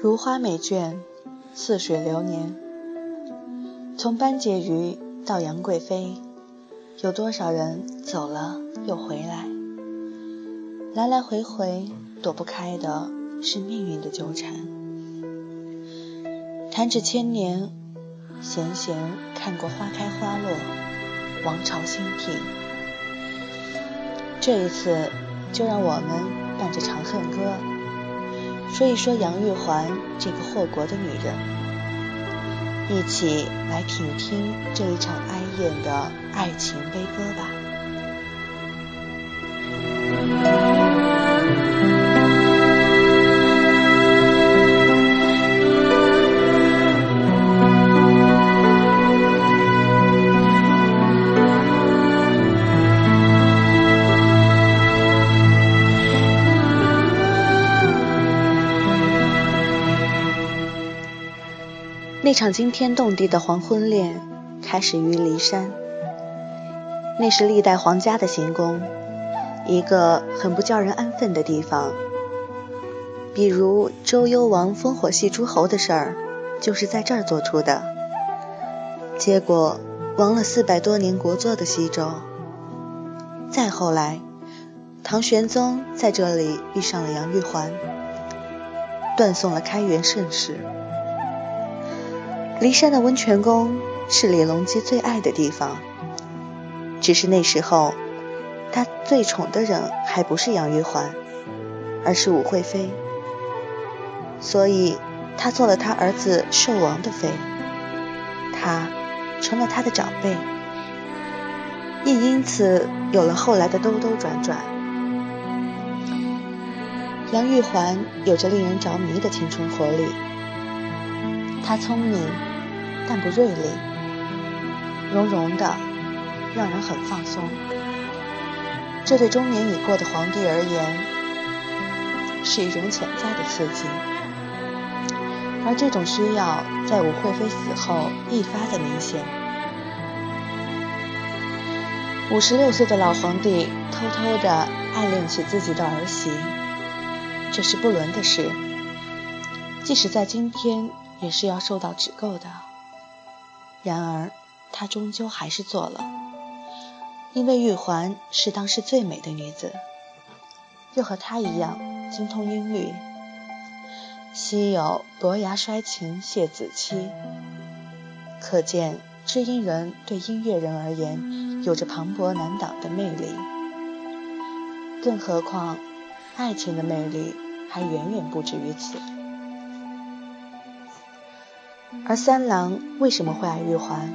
如花美眷，似水流年。从班婕妤到杨贵妃，有多少人走了又回来？来来回回，躲不开的是命运的纠缠。弹指千年，闲闲看过花开花落，王朝兴替。这一次，就让我们伴着《长恨歌》。说一说杨玉环这个祸国的女人，一起来品听这一场哀艳的爱情悲歌吧。那场惊天动地的黄昏恋开始于骊山，那是历代皇家的行宫，一个很不叫人安分的地方。比如周幽王烽火戏诸侯的事儿，就是在这儿做出的。结果亡了四百多年国祚的西周。再后来，唐玄宗在这里遇上了杨玉环，断送了开元盛世。骊山的温泉宫是李隆基最爱的地方，只是那时候他最宠的人还不是杨玉环，而是武惠妃，所以他做了他儿子寿王的妃，他成了他的长辈，亦因此有了后来的兜兜转转。杨玉环有着令人着迷的青春活力，她聪明。但不锐利，融融的，让人很放松。这对中年已过的皇帝而言，是一种潜在的刺激，而这种需要在武惠妃死后愈发的明显。五十六岁的老皇帝偷偷的爱恋起自己的儿媳，这是不伦的事，即使在今天，也是要受到指构的。然而，他终究还是做了，因为玉环是当时最美的女子，又和她一样精通音律。昔有伯牙摔琴谢子期，可见知音人对音乐人而言有着磅礴难挡的魅力。更何况，爱情的魅力还远远不止于此。而三郎为什么会爱玉环？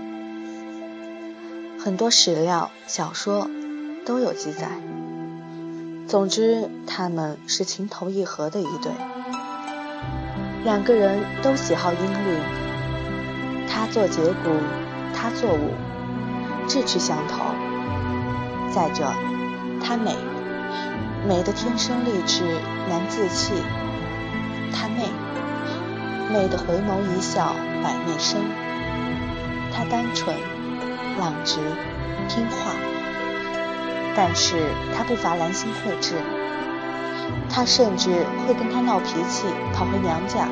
很多史料、小说都有记载。总之，他们是情投意合的一对。两个人都喜好音律，他做节鼓，他做舞，志趣相投。再者，她美，美的天生丽质难自弃。她媚。美的回眸一笑百媚生。她单纯、朗直、听话，但是她不乏兰心蕙质。她甚至会跟他闹脾气，跑回娘家，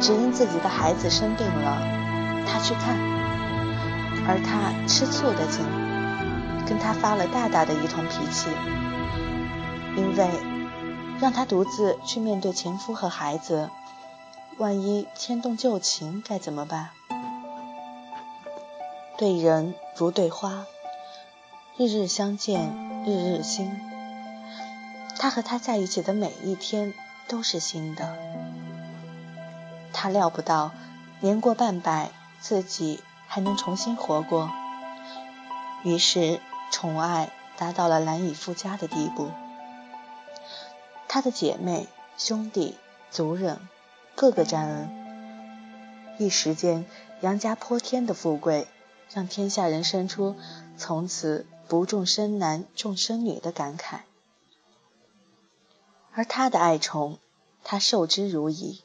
只因自己的孩子生病了，他去看，而他吃醋的紧，跟他发了大大的一通脾气，因为让他独自去面对前夫和孩子。万一牵动旧情该怎么办？对人如对花，日日相见，日日新。他和她在一起的每一天都是新的。他料不到年过半百，自己还能重新活过，于是宠爱达到了难以复加的地步。他的姐妹、兄弟、族人。个个沾恩，一时间杨家泼天的富贵，让天下人生出从此不重生男重生女的感慨。而他的爱宠，他受之如饴，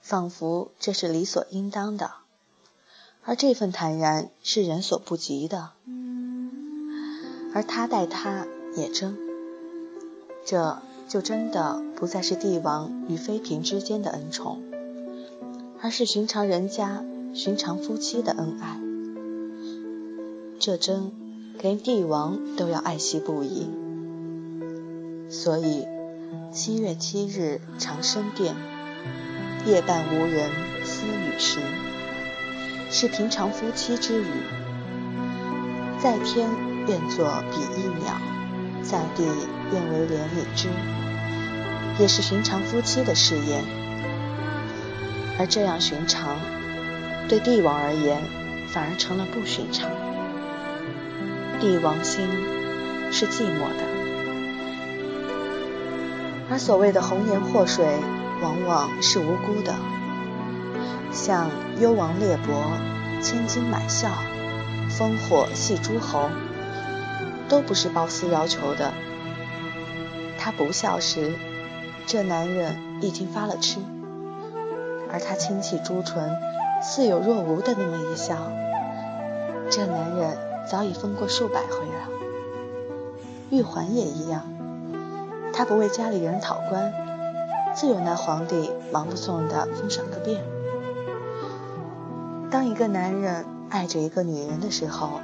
仿佛这是理所应当的，而这份坦然是人所不及的。而他待他也真，这就真的不再是帝王与妃嫔之间的恩宠，而是寻常人家、寻常夫妻的恩爱。这真连帝王都要爱惜不已。所以，七月七日长生殿，夜半无人私语时，是平常夫妻之语。在天愿作比翼鸟，在地愿为连理枝。也是寻常夫妻的誓言，而这样寻常，对帝王而言反而成了不寻常。帝王心是寂寞的，而所谓的红颜祸水，往往是无辜的。像幽王猎伯、千金买笑、烽火戏诸侯，都不是褒姒要求的。他不笑时。这男人已经发了痴，而他轻启朱唇，似有若无的那么一笑，这男人早已疯过数百回了。玉环也一样，他不为家里人讨官，自有那皇帝忙不送的封赏个遍。当一个男人爱着一个女人的时候，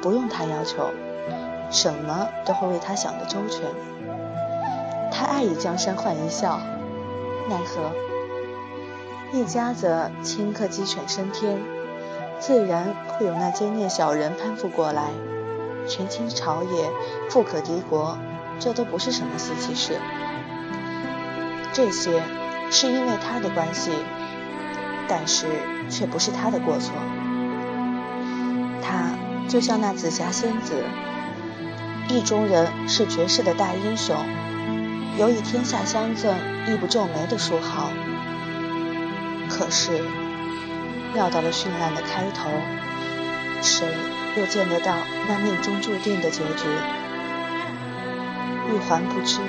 不用他要求，什么都会为他想的周全。他爱以江山换一笑，奈何一家子顷刻鸡犬升天，自然会有那奸孽小人攀附过来，权倾朝野，富可敌国，这都不是什么稀奇事。这些是因为他的关系，但是却不是他的过错。他就像那紫霞仙子，意中人是绝世的大英雄。有以天下相赠、亦不皱眉的书号，可是料到了绚烂的开头，谁又见得到那命中注定的结局？玉环不知，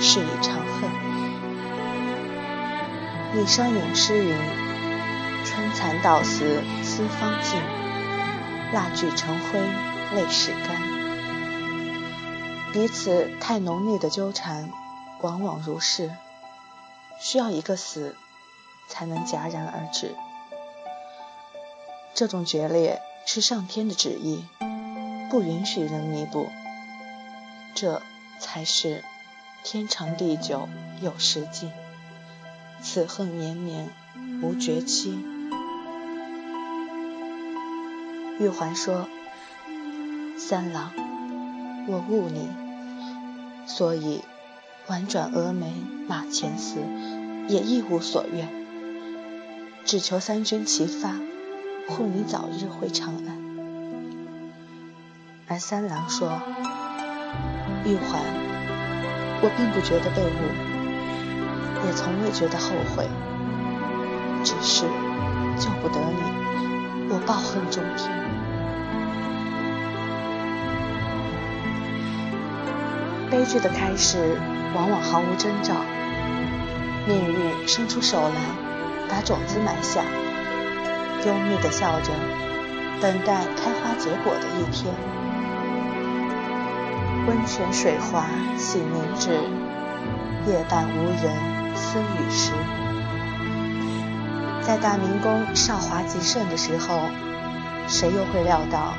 是以长恨。李商隐诗云：“春蚕到死丝方尽，蜡炬成灰泪始干。”彼此太浓密的纠缠，往往如是，需要一个死，才能戛然而止。这种决裂是上天的旨意，不允许人弥补。这才是天长地久有时尽，此恨绵绵无绝期。玉环说：“三郎。”我误你，所以婉转蛾眉马前死，也一无所愿，只求三军齐发，护你早日回长安。而三郎说：“玉环，我并不觉得被误，也从未觉得后悔，只是救不得你，我抱恨终天。”悲剧的开始往往毫无征兆，命运伸出手来，把种子埋下，幽密地笑着，等待开花结果的一天。温泉水滑洗凝脂，夜半无人私语时。在大明宫少华极盛的时候，谁又会料到，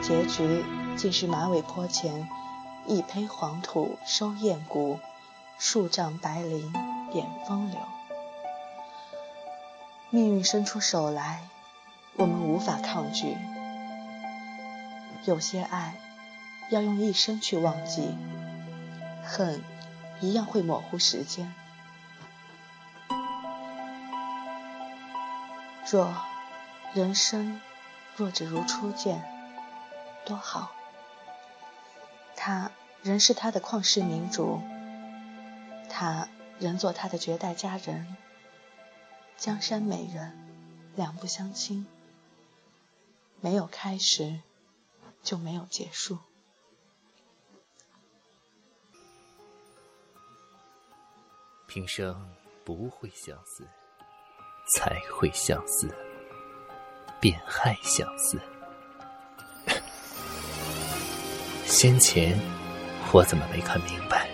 结局竟是马嵬坡前。一坯黄土收雁骨，数丈白绫点风流。命运伸出手来，我们无法抗拒。有些爱要用一生去忘记，恨一样会模糊时间。若人生若只如初见，多好。他仍是他的旷世明主，他仍做他的绝代佳人。江山美人，两不相亲。没有开始，就没有结束。平生不会相思，才会相思，便害相思。先前我怎么没看明白。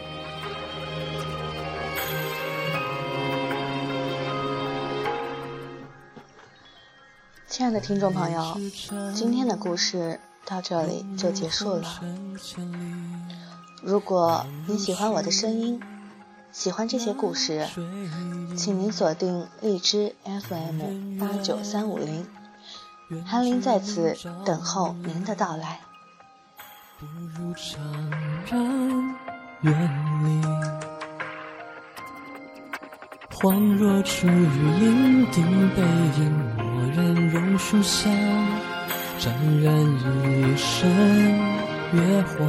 亲爱的听众朋友今天的故事到这里就结束了。如果你喜欢我的声音喜欢这些故事请您锁定荔枝 fm 八九三五零韩林在此等候您的到来。不如怅然远离恍若初遇，伶仃背影，蓦然榕树下，沾染一身月华。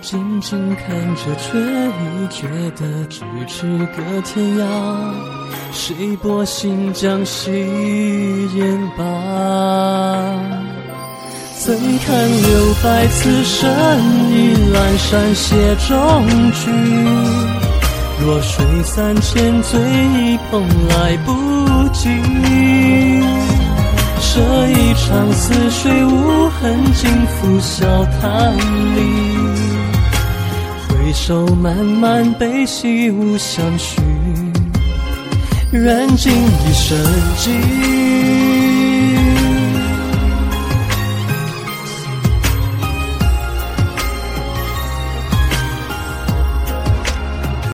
静静看着，却已觉得咫尺隔天涯。谁拨新江夕烟罢？怎堪留白此身，倚阑珊写中句。若水三千，醉一捧来不及。这一场似水无痕，尽付笑谈里。回首漫漫悲喜无相许，燃尽一生寂。